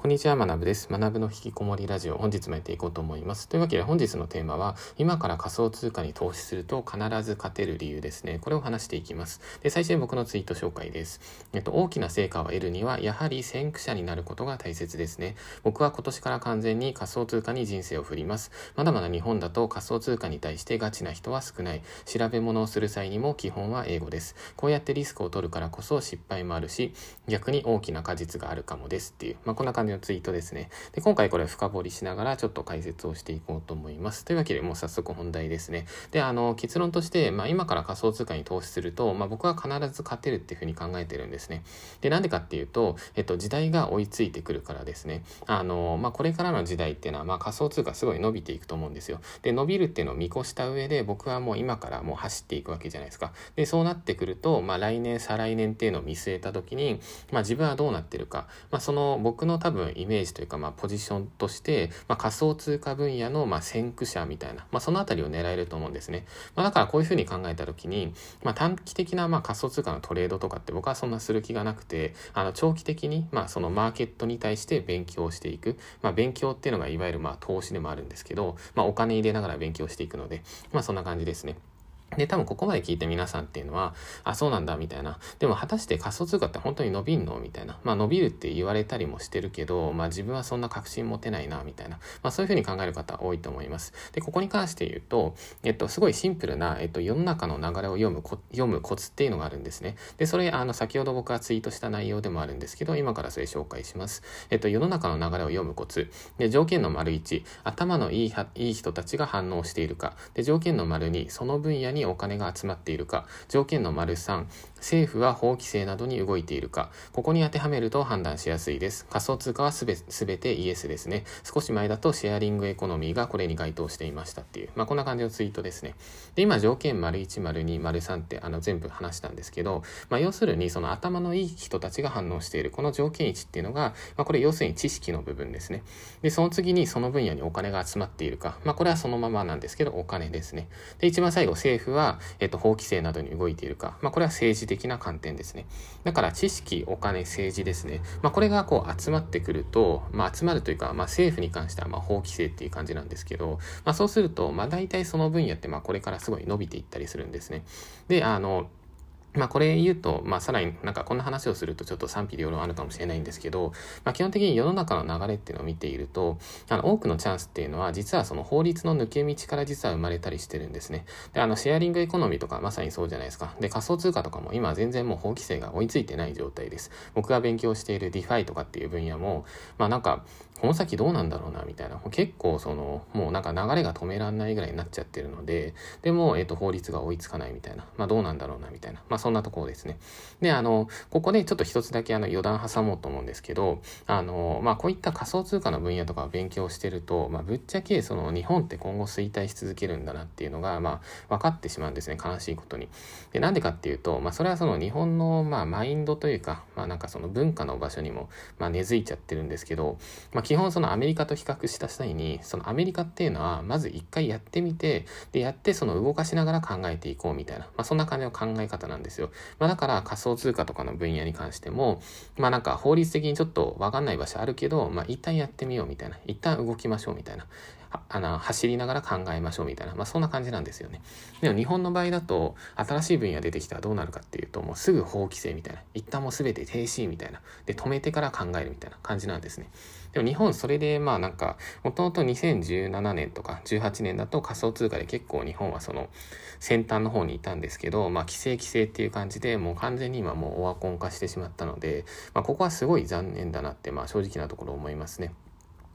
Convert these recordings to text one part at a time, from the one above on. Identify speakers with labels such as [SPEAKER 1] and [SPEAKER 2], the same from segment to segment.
[SPEAKER 1] こんにちは、学部です。学部の引きこもりラジオ、本日もやっていこうと思います。というわけで本日のテーマは、今から仮想通貨に投資すると必ず勝てる理由ですね。これを話していきます。で、最初に僕のツイート紹介です。えっと、大きな成果を得るには、やはり先駆者になることが大切ですね。僕は今年から完全に仮想通貨に人生を振ります。まだまだ日本だと仮想通貨に対してガチな人は少ない。調べ物をする際にも基本は英語です。こうやってリスクを取るからこそ失敗もあるし、逆に大きな果実があるかもですっていう、まあ、こんな感じのツイートですね。で、今回これ深掘りしながらちょっと解説をしていこうと思います。というわけでもう早速本題ですね。で、あの、結論として、まあ今から仮想通貨に投資すると、まあ僕は必ず勝てるっていうふうに考えてるんですね。で、なんでかっていうと、えっと、時代が追いついてくるからですね。あの、まあこれからの時代っていうのは、まあ仮想通貨すごい伸びていくと思うんですよ。で、伸びるっていうのを見越した上で、僕はもう今からもう走っていくわけじゃないですか。で、そうなってくると、まあ来年、再来年っていうのを見据えた時に、まあ自分はどうなってるか、まあその僕の多分イメージというか、まあポジションとして、まあ、仮想通貨分野の、まあ、先駆者みたいな、まあ、そのあたりを狙えると思うんですね。まあ、だからこういうふうに考えたときに、まあ、短期的な、まあ、仮想通貨のトレードとかって僕はそんなする気がなくて、あの、長期的に、まあ、そのマーケットに対して勉強していく。まあ、勉強っていうのがいわゆる、まあ、投資でもあるんですけど、まあ、お金入れながら勉強していくので、まあ、そんな感じですね。で、多分ここまで聞いて皆さんっていうのは、あ、そうなんだ、みたいな。でも果たして仮想通貨って本当に伸びんの？みたいな。まあ伸びるって言われたりもしてるけど、まあ自分はそんな確信持てないな、みたいな。まあそういうふうに考える方多いと思います。で、ここに関して言うと、えっと、すごいシンプルな、えっと、世の中の流れを読む読むコツっていうのがあるんですね。で、それ、あの、先ほど僕がツイートした内容でもあるんですけど、今からそれ紹介します。えっと、世の中の流れを読むコツ。で、条件の丸1、頭のいいいい人たちが反応しているか。で、条件の丸2、その分野にお金が集まってっているか、条件の丸3、政府は法規制などに動いているか、ここに当てはめると判断しやすいです。仮想通貨はすべてイエスですね。少し前だとシェアリングエコノミーがこれに該当していましたっていう、まあこんな感じのツイートですね。で、今条件丸1、丸2、丸3ってあの全部話したんですけど、まあ要するにその頭のいい人たちが反応している、この条件1っていうのが、まあこれ要するに知識の部分ですね。で、その次にその分野にお金が集まっているか、まあこれはそのままなんですけど、お金ですね。で、一番最後、政府は、えっと、法規制などに動いているか、まあ、これは政治的な観点ですね。だから知識、お金、政治ですね。まあ、これがこう集まってくると、まあ、集まるというか、まあ、政府に関してはま法規制っていう感じなんですけど、まあ、そうすると、まあ、大体その分野ってまあこれからすごい伸びていったりするんですね。で、あの、まあこれ言うと、まあさらになんかこんな話をするとちょっと賛否両論あるかもしれないんですけど、まあ基本的に世の中の流れっていうのを見ていると、あの多くのチャンスっていうのは実はその法律の抜け道から実は生まれたりしてるんですね。で、あのシェアリングエコノミーとかまさにそうじゃないですか。で、仮想通貨とかも今全然もう法規制が追いついてない状態です。僕が勉強している DeFi とかっていう分野も、まあなんかこの先どうなんだろうな、みたいな。結構その、もうなんか流れが止めらんないぐらいになっちゃってるので、でも、えっ、と、法律が追いつかないみたいな。まあどうなんだろうな、みたいな。まそんなところですね。で、あの、ここでちょっと一つだけあの余談挟もうと思うんですけど、あの、まあこういった仮想通貨の分野とかを勉強してると、まあぶっちゃけその日本って今後衰退し続けるんだなっていうのが、まあ分かってしまうんですね。悲しいことに。で、なんでかっていうと、まあそれはその日本の、まあマインドというか、まあなんかその文化の場所にも、まあ根付いちゃってるんですけど、まあ基本そのアメリカと比較した際に、そのアメリカっていうのは、まず一回やってみて、で、やってその動かしながら考えていこうみたいな、まあそんな感じの考え方なんですですよ。まあだから仮想通貨とかの分野に関しても、まあなんか法律的にちょっとわかんない場所あるけど、まあ一旦やってみようみたいな、一旦動きましょうみたいな、あの、走りながら考えましょうみたいな、まあそんな感じなんですよね。でも日本の場合だと、新しい分野出てきたらどうなるかっていうと、もうすぐ法規制みたいな、一旦もう全て停止みたいな、で、止めてから考えるみたいな感じなんですね。でも日本それでまあなんか、もともと2017年とか18年だと仮想通貨で結構日本はその先端の方にいたんですけど、まあ規制規制っていう感じでもう完全に今もうオワコン化してしまったので、まあここはすごい残念だなってまあ正直なところ思いますね。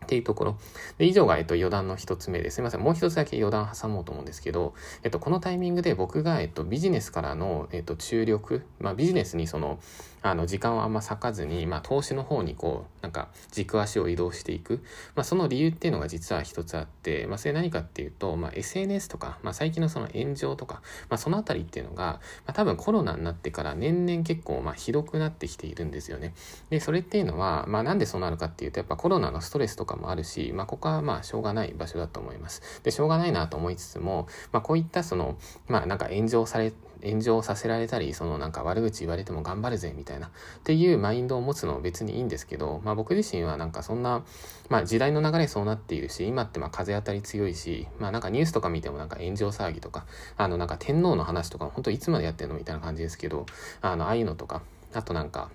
[SPEAKER 1] っていうところ。で、以上が、えっと、余談の一つ目です。すいません。もう一つだけ余談挟もうと思うんですけど、えっと、このタイミングで僕が、えっと、ビジネスからの、えっと、注力、まあ、ビジネスにその、あの、時間をあんま割かずに、まあ、投資の方にこう、なんか、軸足を移動していく。まあ、その理由っていうのが実は一つあって、まあ、それ何かっていうと、まあ、SNS とか、まあ、最近のその炎上とか、まあ、そのあたりっていうのが、まあ、多分コロナになってから年々結構、まあ、ひどくなってきているんですよね。で、それっていうのは、まあ、なんでそうなるかっていうと、やっぱコロナのストレスとかかもあるし、まあ、ここはまあしょうがない場所だと思います。で、しょうがないなと思いつつも、まあ、こういったその、まあ、なんか炎上され、炎上させられたり、そのなんか悪口言われても頑張るぜみたいなっていうマインドを持つのは別にいいんですけど、まあ僕自身はなんかそんな、まあ時代の流れそうなっているし、今ってまあ風当たり強いし、まあなんかニュースとか見てもなんか炎上騒ぎとか、あのなんか天皇の話とか本当いつまでやってんのみたいな感じですけど、あの、ああいうのとか、あとなんか、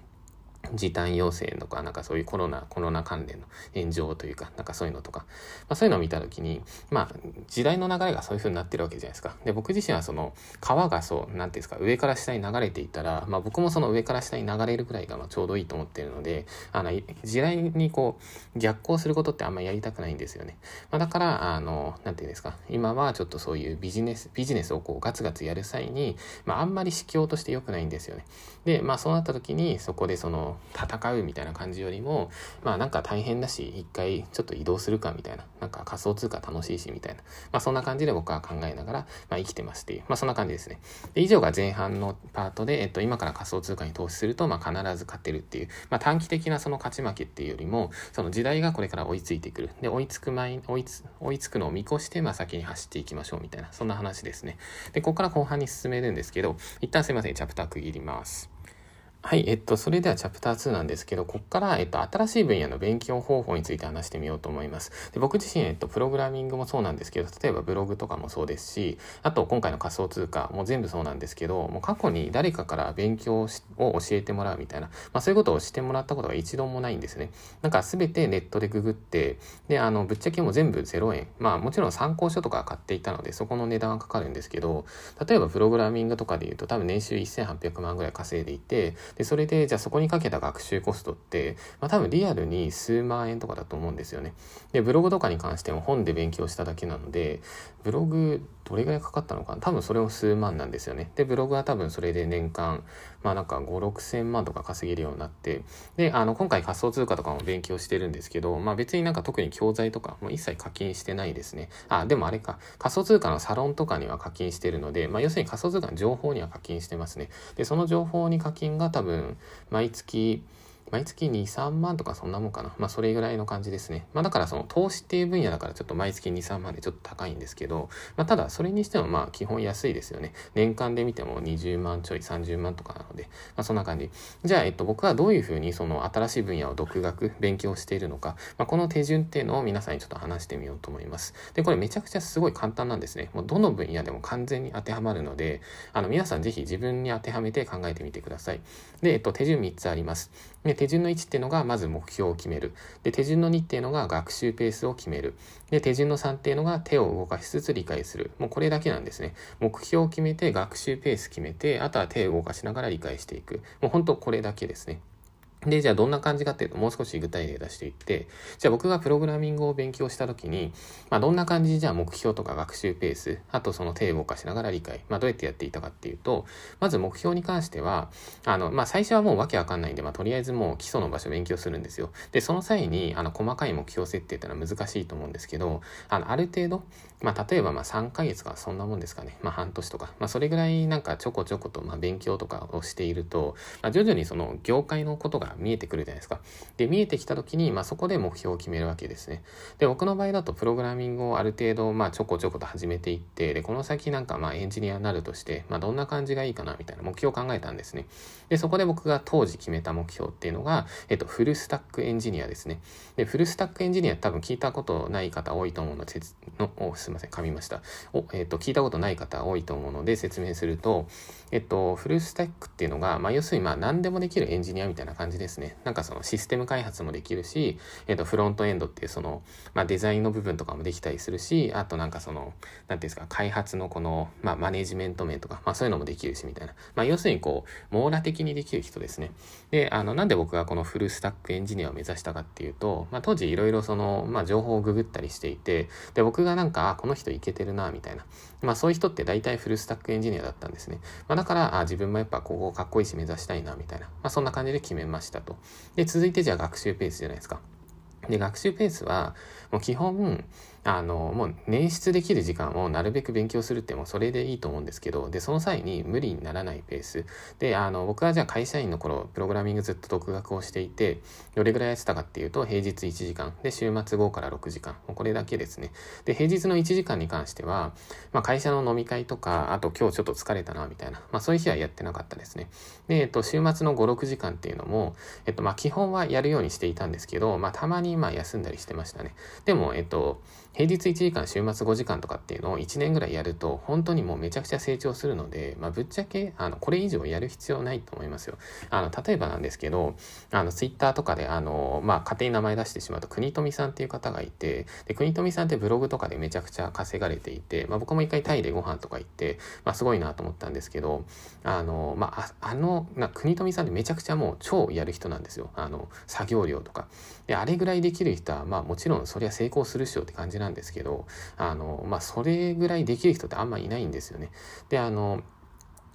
[SPEAKER 1] 時短要請とか、なんかそういうコロナ、コロナ関連の炎上というか、なんかそういうのとか、まあそういうのを見たときに、まあ時代の流れがそういう風になってるわけじゃないですか。で、僕自身はその川がそう、なんていうんですか、上から下に流れていったら、まあ僕もその上から下に流れるくらいがまあちょうどいいと思ってるので、あの、時代にこう、逆行することってあんまりやりたくないんですよね。まあだから、あの、なんていうんですか、今はちょっとそういうビジネス、ビジネスをこうガツガツやる際に、まああんまり指標として良くないんですよね。で、まあそうなった時に、そこでその、戦うみたいな感じよりも、まあなんか大変だし、一回ちょっと移動するかみたいな、なんか仮想通貨楽しいしみたいな、まあそんな感じで僕は考えながら、まあ生きてますっていう、まあそんな感じですね。で以上が前半のパートで、えっと今から仮想通貨に投資すると、まあ必ず勝てるっていう、まあ短期的なその勝ち負けっていうよりも、その時代がこれから追いついてくる。で、追いつく前、追いつ、追いつくのを見越して、まあ先に走っていきましょうみたいな、そんな話ですね。で、ここから後半に進めるんですけど、一旦すいません、チャプター区切ります。はい、えっと、それではチャプター2なんですけど、ここから、えっと、新しい分野の勉強方法について話してみようと思います。で僕自身、えっと、プログラミングもそうなんですけど、例えばブログとかもそうですし、あと今回の仮想通貨も全部そうなんですけど、もう過去に誰かから勉強を教えてもらうみたいな、まあそういうことをしてもらったことが一度もないんですね。なんか全てネットでググって、で、あの、ぶっちゃけもう全部0円。まあもちろん参考書とか買っていたので、そこの値段はかかるんですけど、例えばプログラミングとかで言うと多分年収1800万ぐらい稼いでいて、で、それで、じゃあそこにかけた学習コストって、まあ多分リアルに数万円とかだと思うんですよね。で、ブログとかに関しても本で勉強しただけなので、ブログどれぐらいかかったのかな？多分それも数万なんですよね。で、ブログは多分それで年間、まあなんか5、6千万とか稼げるようになって、で、あの、今回仮想通貨とかも勉強してるんですけど、まあ別になんか特に教材とかも一切課金してないですね。あ、でもあれか、仮想通貨のサロンとかには課金してるので、まあ要するに仮想通貨の情報には課金してますね。で、その情報に課金が多分、毎月、毎月2、3万とかそんなもんかな。まあそれぐらいの感じですね。まあだからその投資っていう分野だからちょっと毎月2、3万でちょっと高いんですけど、まあただそれにしてもまあ基本安いですよね。年間で見ても20万ちょい30万とかなので、まあそんな感じ。じゃあえっと僕はどういうふうにその新しい分野を独学、勉強しているのか、まあこの手順っていうのを皆さんにちょっと話してみようと思います。で、これめちゃくちゃすごい簡単なんですね。もうどの分野でも完全に当てはまるので、あの皆さんぜひ自分に当てはめて考えてみてください。で、えっと手順3つあります。で、手順の1っていうのがまず目標を決める。で、手順の2っていうのが学習ペースを決める。で、手順の3っていうのが手を動かしつつ理解する。もうこれだけなんですね。目標を決めて、学習ペース決めて、あとは手を動かしながら理解していく。もう本当これだけですね。で、じゃあどんな感じかっていうと、もう少し具体例出していって、じゃあ僕がプログラミングを勉強した時に、まあどんな感じじゃあ目標とか学習ペース、あとその手を動かしながら理解、まあどうやってやっていたかっていうと、まず目標に関しては、あの、まあ最初はもうわけわかんないんで、まあとりあえずもう基礎の場所勉強するんですよ。で、その際に、あの、細かい目標設定ってのは難しいと思うんですけど、あの、ある程度、まあ例えばまあ3ヶ月かそんなもんですかね。まあ半年とか、まあそれぐらいなんかちょこちょことまあ勉強とかをしていると、まあ徐々にその業界のことが見えてくるじゃないですか。で、見えてきた時に、まあそこで目標を決めるわけですね。で、僕の場合だとプログラミングをある程度、まあちょこちょこと始めていって、で、この先なんかまあエンジニアになるとして、まあどんな感じがいいかなみたいな目標を考えたんですね。で、そこで僕が当時決めた目標っていうのが、えっと、フルスタックエンジニアですね。で、フルスタックエンジニア多分聞いたことない方多いと思うので、のおすいません、噛みました。お、えっと、聞いたことない方多いと思うので説明すると、えっと、フルスタックっていうのが、まあ要するにまあ何でもできるエンジニアみたいな感じですね。なんかそのシステム開発もできるし、えっと、フロントエンドっていうその、まあデザインの部分とかもできたりするし、あとなんかその、なんていうんですか、開発のこの、まあマネジメント面とか、まあそういうのもできるしみたいな。まあ要するにこう、網羅的にできる人ですね。で、あの、なんで僕がこのフルスタックエンジニアを目指したかっていうと、まあ当時いろいろその、まあ情報をググったりしていて、で、僕がなんか、あ、この人いけてるな、みたいな。まあそういう人って大体フルスタックエンジニアだったんですね。まあだから、あ、自分もやっぱここかっこいいし目指したいな、みたいな。まあそんな感じで決めましたと。で、続いてじゃあ学習ペースじゃないですか。で、学習ペースは、もう基本、あの、もう捻出できる時間をなるべく勉強するってもうそれでいいと思うんですけど、で、その際に無理にならないペース。で、あの、僕はじゃあ会社員の頃、プログラミングずっと独学をしていて、どれぐらいやってたかっていうと、平日1時間、で、週末5から6時間。もうこれだけですね。で、平日の1時間に関しては、まあ、会社の飲み会とか、あと今日ちょっと疲れたな、みたいな。まあ、そういう日はやってなかったですね。で、えっと、週末の5、6時間っていうのも、えっと、まあ、基本はやるようにしていたんですけど、まあ、たまに、まあ、休んだりしてましたね。でも、えっと、平日1時間、週末5時間とかっていうのを1年ぐらいやると、本当にもうめちゃくちゃ成長するので、まあ、ぶっちゃけ、あの、これ以上やる必要ないと思いますよ。あの、例えばなんですけど、あの、ツイッターとかで、あの、まあ、勝手に名前出してしまうと、国富さんっていう方がいて、で、国富さんってブログとかでめちゃくちゃ稼がれていて、まあ、僕も一回タイでご飯とか行って、まあ、すごいなと思ったんですけど、あの、まあ、あの、な国富さんってめちゃくちゃもう超やる人なんですよ。あの、作業量とか。で、あれぐらいできる人は、まあ、もちろんそりゃ成功するっしょって感じなんですけど、あの、まあ、それぐらいできる人ってあんまいないんですよね。で、あの、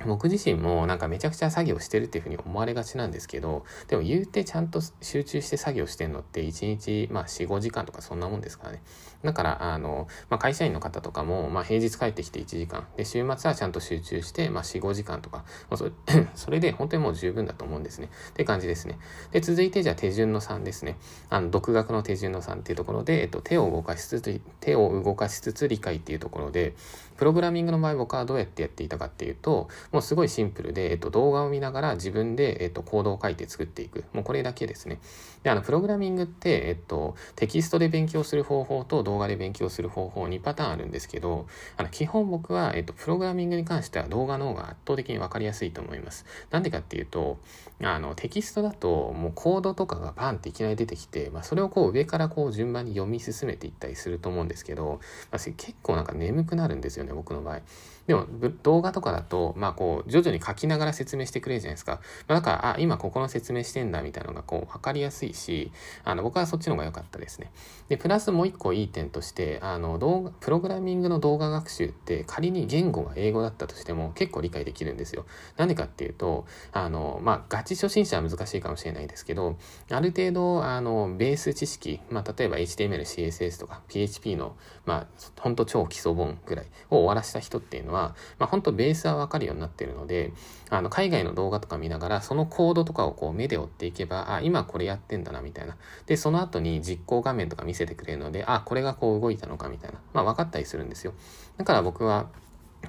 [SPEAKER 1] 僕自身もなんかめちゃくちゃ作業してるっていうふうに思われがちなんですけど、でも言うてちゃんと集中して作業してんのって1日まあ4、5時間とかそんなもんですからね。だから、あの、まあ、会社員の方とかも、まあ、平日帰ってきて1時間、で、週末はちゃんと集中して、まあ、4、5時間とか、もうそれ それで本当にもう十分だと思うんですね。って感じですね。で、続いてじゃあ手順の3ですね。あの、独学の手順の3っていうところで、えっと、手を動かしつつ、手を動かしつつ理解っていうところで、プログラミングの場合僕はどうやってやっていたかっていうと、もうすごいシンプルで、えっと、動画を見ながら自分で、えっと、コードを書いて作っていく。もうこれだけですね。で、あの、プログラミングって、えっと、テキストで勉強する方法と動画で勉強する方法2パターンあるんですけど、あの、基本僕は、えっと、プログラミングに関しては動画の方が圧倒的に分かりやすいと思います。なんでかっていうと、あの、テキストだと、もうコードとかがバンっていきなり出てきて、まあ、それをこう上からこう順番に読み進めていったりすると思うんですけど、まあ、結構なんか眠くなるんですよね、僕の場合。でも動画とかだと、まあこう、徐々に書きながら説明してくれるじゃないですか。だから、あ、今ここの説明してんだみたいなのがこう、わかりやすいし、あの、僕はそっちの方が良かったですね。で、プラスもう一個いい点として、あの、動画、プログラミングの動画学習って仮に言語が英語だったとしても結構理解できるんですよ。なんでかっていうと、あの、まあ、ガチ初心者は難しいかもしれないですけど、ある程度、あの、ベース知識、まあ、例えば HTML、CSS とか PHP の、まあ、ほんと超基礎本ぐらいを終わらした人っていうのは、はまあ、本当ベースはわかるようになってるので、あの、海外の動画とか見ながら、そのコードとかをこう目で追っていけば、あ、今これやってんだな、みたいな。で、その後に実行画面とか見せてくれるので、あ、これがこう動いたのか、みたいな。まあ、分かったりするんですよ。だから僕は、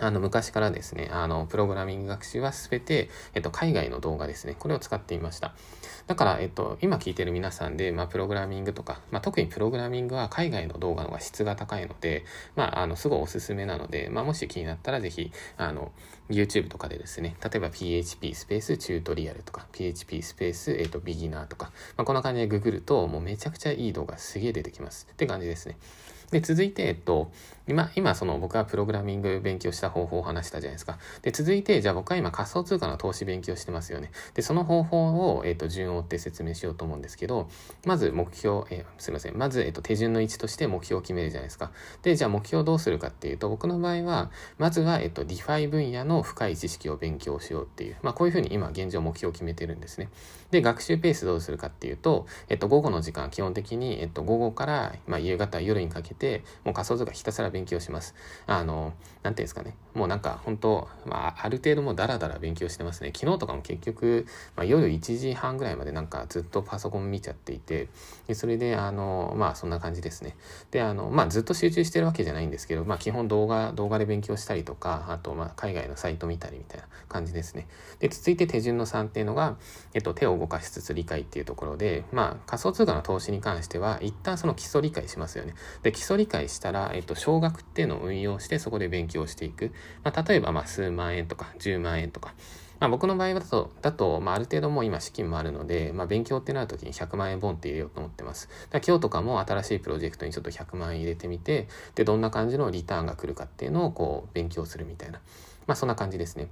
[SPEAKER 1] あの、昔からですね、あの、プログラミング学習はすべて、えっと、海外の動画ですね、これを使っていました。だから、えっと、今聞いてる皆さんで、まあ、プログラミングとか、まあ、特にプログラミングは海外の動画の方が質が高いので、まあ、あの、すごいおすすめなので、まあ、もし気になったらぜひ、あの、YouTube とかでですね、例えば PHP スペースチュートリアルとか、PHP スペース、えっと、ビギナーとか、まあ、こんな感じでググると、もうめちゃくちゃいい動画すげえ出てきます。って感じですね。で、続いて、えっと、今、今、その僕はプログラミング勉強した方法を話したじゃないですか。で、続いて、じゃあ僕は今仮想通貨の投資勉強してますよね。で、その方法を、えっと、順を追って説明しようと思うんですけど、まず目標、えすいません。まず、えっと、手順の位置として目標を決めるじゃないですか。で、じゃあ目標をどうするかっていうと、僕の場合は、まずは、えっと、 DeFi 分野の深い知識を勉強しようっていう、まあ、こういうふうに今、現状目標を決めてるんですね。で、学習ペースどうするかっていうと、えっと、午後の時間、基本的に、えっと、午後から、まあ、夕方、夜にかけて、もう仮想通貨ひたすら勉強します。あの、なんていうんですかね。もうなんか本当、まあ、ある程度もうダラダラ勉強してますね。昨日とかも結局、まあ、夜1時半ぐらいまでなんかずっとパソコン見ちゃっていて、でそれで、あの、まあそんな感じですね。で、あの、まあずっと集中してるわけじゃないんですけど、まあ基本動画、動画で勉強したりとか、あとまあ海外のサイト見たりみたいな感じですね。で、続いて手順の3っていうのが、えっと、手を動かしつつ理解っていうところで、まあ仮想通貨の投資に関しては、一旦その基礎理解しますよね。で、基礎理解したら、えっと、少額っていうのを運用してそこで勉強していく。まあ、例えば、まあ、数万円とか10万円とか。まあ、僕の場合だと、だと、まあ、ある程度もう今資金もあるので、まあ、勉強ってなるときに100万円ボンって入れようと思ってます。だ今日とかも新しいプロジェクトにちょっと100万円入れてみて、で、どんな感じのリターンが来るかっていうのをこう、勉強するみたいな。まあ、そんな感じですね。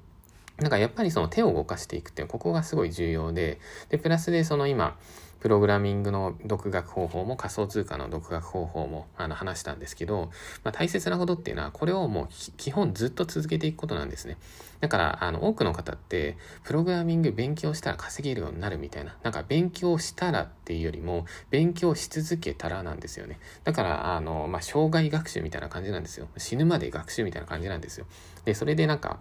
[SPEAKER 1] なんかやっぱりその手を動かしていくっていうここがすごい重要で、で、プラスでその今、プログラミングの独学方法も仮想通貨の独学方法もあの話したんですけど、まあ、大切なことっていうのはこれをもう基本ずっと続けていくことなんですね。だからあの多くの方ってプログラミング勉強したら稼げるようになるみたいななんか勉強したらっていうよりも勉強し続けたらなんですよね。だからあの、まあ、障害学習みたいな感じなんですよ。死ぬまで学習みたいな感じなんですよ。でそれでなんか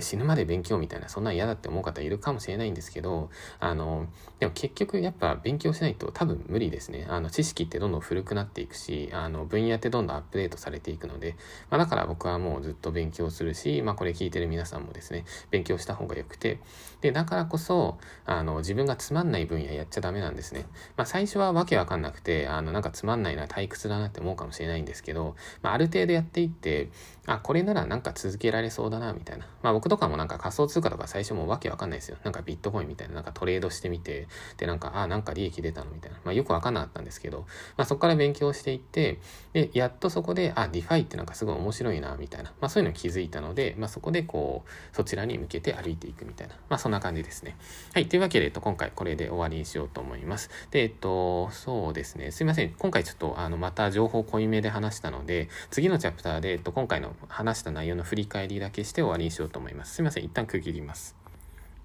[SPEAKER 1] 死ぬまで勉強みたいなそんな嫌だって思う方いるかもしれないんですけどあのでも結局やっぱ勉強強しないと多分無理ですね。あの知識ってどんどん古くなっていくしあの分野ってどんどんアップデートされていくので、まあ、だから僕はもうずっと勉強するし、まあ、これ聞いてる皆さんもですね勉強した方がよくて。でだからこそあの自分がつまんない分野やっちゃダメなんですね、まあ、最初はわけわかんなくてあのなんかつまんないな退屈だなって思うかもしれないんですけど、まあ、ある程度やっていってあこれならなんか続けられそうだなみたいな、まあ、僕とかもなんか仮想通貨とか最初もわけわかんないですよ。なんかビットコインみたいななんかトレードしてみてでなんかあなんか利益出たのみたいな、まあ、よくわかんなかったんですけど、まあ、そこから勉強していってでやっとそこであ DeFi ってなんかすごい面白いなみたいな、まあ、そういうの気づいたので、まあ、そこでこうそちらに向けて歩いていくみたいな、まあ、そんな感じですね。はいというわけで、えっと、今回これで終わりにしようと思います。でえっとそうですね。すいません。今回ちょっとあのまた情報濃いめで話したので次のチャプターで、えっと、今回の話した内容の振り返りだけして終わりにしようと思います。すいません。一旦区切ります。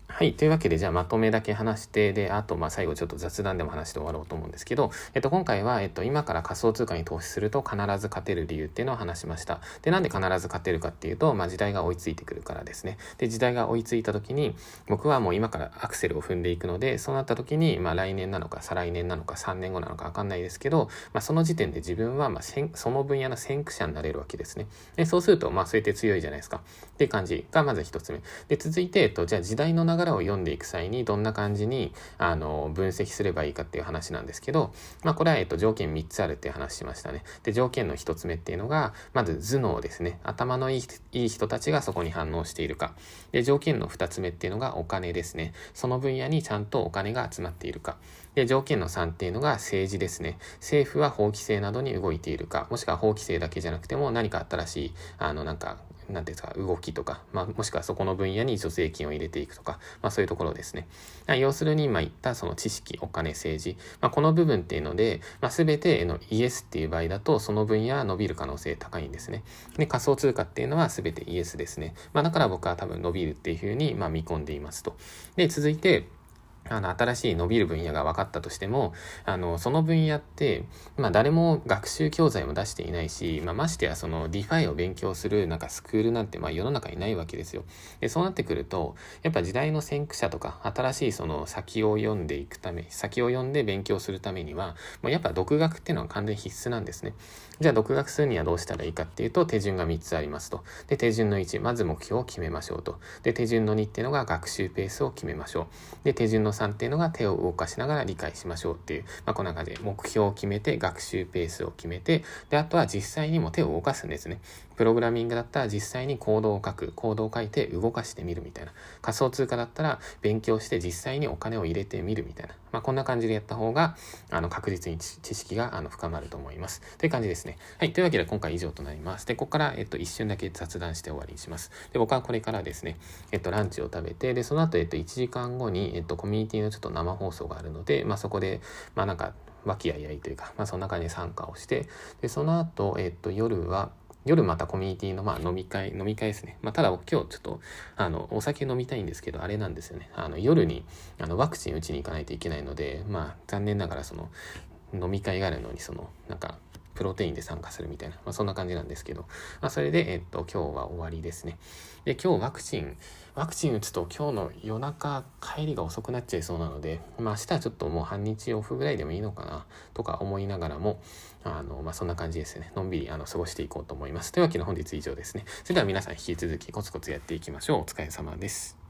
[SPEAKER 1] はい。というわけで、じゃあまとめだけ話して、で、あと、まあ最後ちょっと雑談でも話して終わろうと思うんですけど、えっと、今回は、えっと、今から仮想通貨に投資すると必ず勝てる理由っていうのを話しました。で、なんで必ず勝てるかっていうと、まあ時代が追いついてくるからですね。で、時代が追いついた時に、僕はもう今からアクセルを踏んでいくので、そうなった時に、まあ来年なのか、再来年なのか、3年後なのかわかんないですけど、まあその時点で自分は、まあ、その分野の先駆者になれるわけですね。で、そうすると、まあそうやって強いじゃないですか。っていう感じがまず一つ目。で、続いて、えっと、じゃあ時代の流れを読んでいく際にどんな感じにあの分析すればいいかっていう話なんですけど、まあ、これは、えっと、条件3つあるっていう話しましたね。で条件の1つ目っていうのがまず頭脳ですね。頭のいいいい人たちがそこに反応しているか。で条件の2つ目っていうのがお金ですね。その分野にちゃんとお金が集まっているか。で条件の3っていうのが政治ですね。政府は法規制などに動いているか。もしくは法規制だけじゃなくても何か新しいあのなんか何ですか、動きとか、まあ、もしくはそこの分野に助成金を入れていくとか、まあ、そういうところですね。要するに、今言ったその知識、お金、政治、まあ、この部分っていうので、まあ、全てのイエスっていう場合だと、その分野は伸びる可能性高いんですね。で、仮想通貨っていうのは全てイエスですね。まあ、だから僕は多分伸びるっていうふうに、ま、見込んでいますと。で、続いて、あの、新しい伸びる分野が分かったとしても、あの、その分野って、まあ、誰も学習教材も出していないし、まあ、ましてやその、 DeFi を勉強する、なんかスクールなんて、まあ、世の中にないわけですよ。で、そうなってくると、やっぱ時代の先駆者とか、新しいその、先を読んでいくため、先を読んで勉強するためには、もうやっぱ独学っていうのは完全必須なんですね。じゃあ、独学するにはどうしたらいいかっていうと、手順が3つありますと。で、手順の1、まず目標を決めましょうと。で、手順の2っていうのが学習ペースを決めましょう。で、手順の3っていうのが手を動かしながら理解しましょうっていう、まあ、こんな感じで目標を決めて、学習ペースを決めて、で、あとは実際にも手を動かすんですね。プログラミングだったら実際にコードを書く、コードを書いて動かしてみるみたいな。仮想通貨だったら勉強して実際にお金を入れてみるみたいな。まあ、こんな感じでやった方が、あの、確実に知識があの深まると思います。という感じですね。はい。というわけで今回以上となります。で、ここから、えっと、一瞬だけ雑談して終わりにします。で、僕はこれからですね、えっと、ランチを食べて、で、その後、えっと、1時間後に、えっと、コミュニティのちょっと生放送があるので、まあ、そこで、まあ、なんか、和気あいあいというか、まあ、そんな感じで参加をして、で、その後、えっと、夜は、夜またコミュニティのまあ飲み会、飲み会ですね。まあ、ただ今日ちょっと、あの、お酒飲みたいんですけど、あれなんですよね。あの、夜に、あの、ワクチン打ちに行かないといけないので、まあ、残念ながらその、飲み会があるのに、その、なんか、プロテインで参加するみたいな、まあ、そんな感じなんですけど、まあ、それで、えっと、今日は終わりですね。で、今日ワクチン、ワクチン打つと今日の夜中帰りが遅くなっちゃいそうなので、まあ、明日はちょっともう半日オフぐらいでもいいのかなとか思いながらも、あの、まあ、そんな感じですね。のんびりあの過ごしていこうと思います。というわけで本日以上ですね。それでは皆さん引き続きコツコツやっていきましょう。お疲れ様です。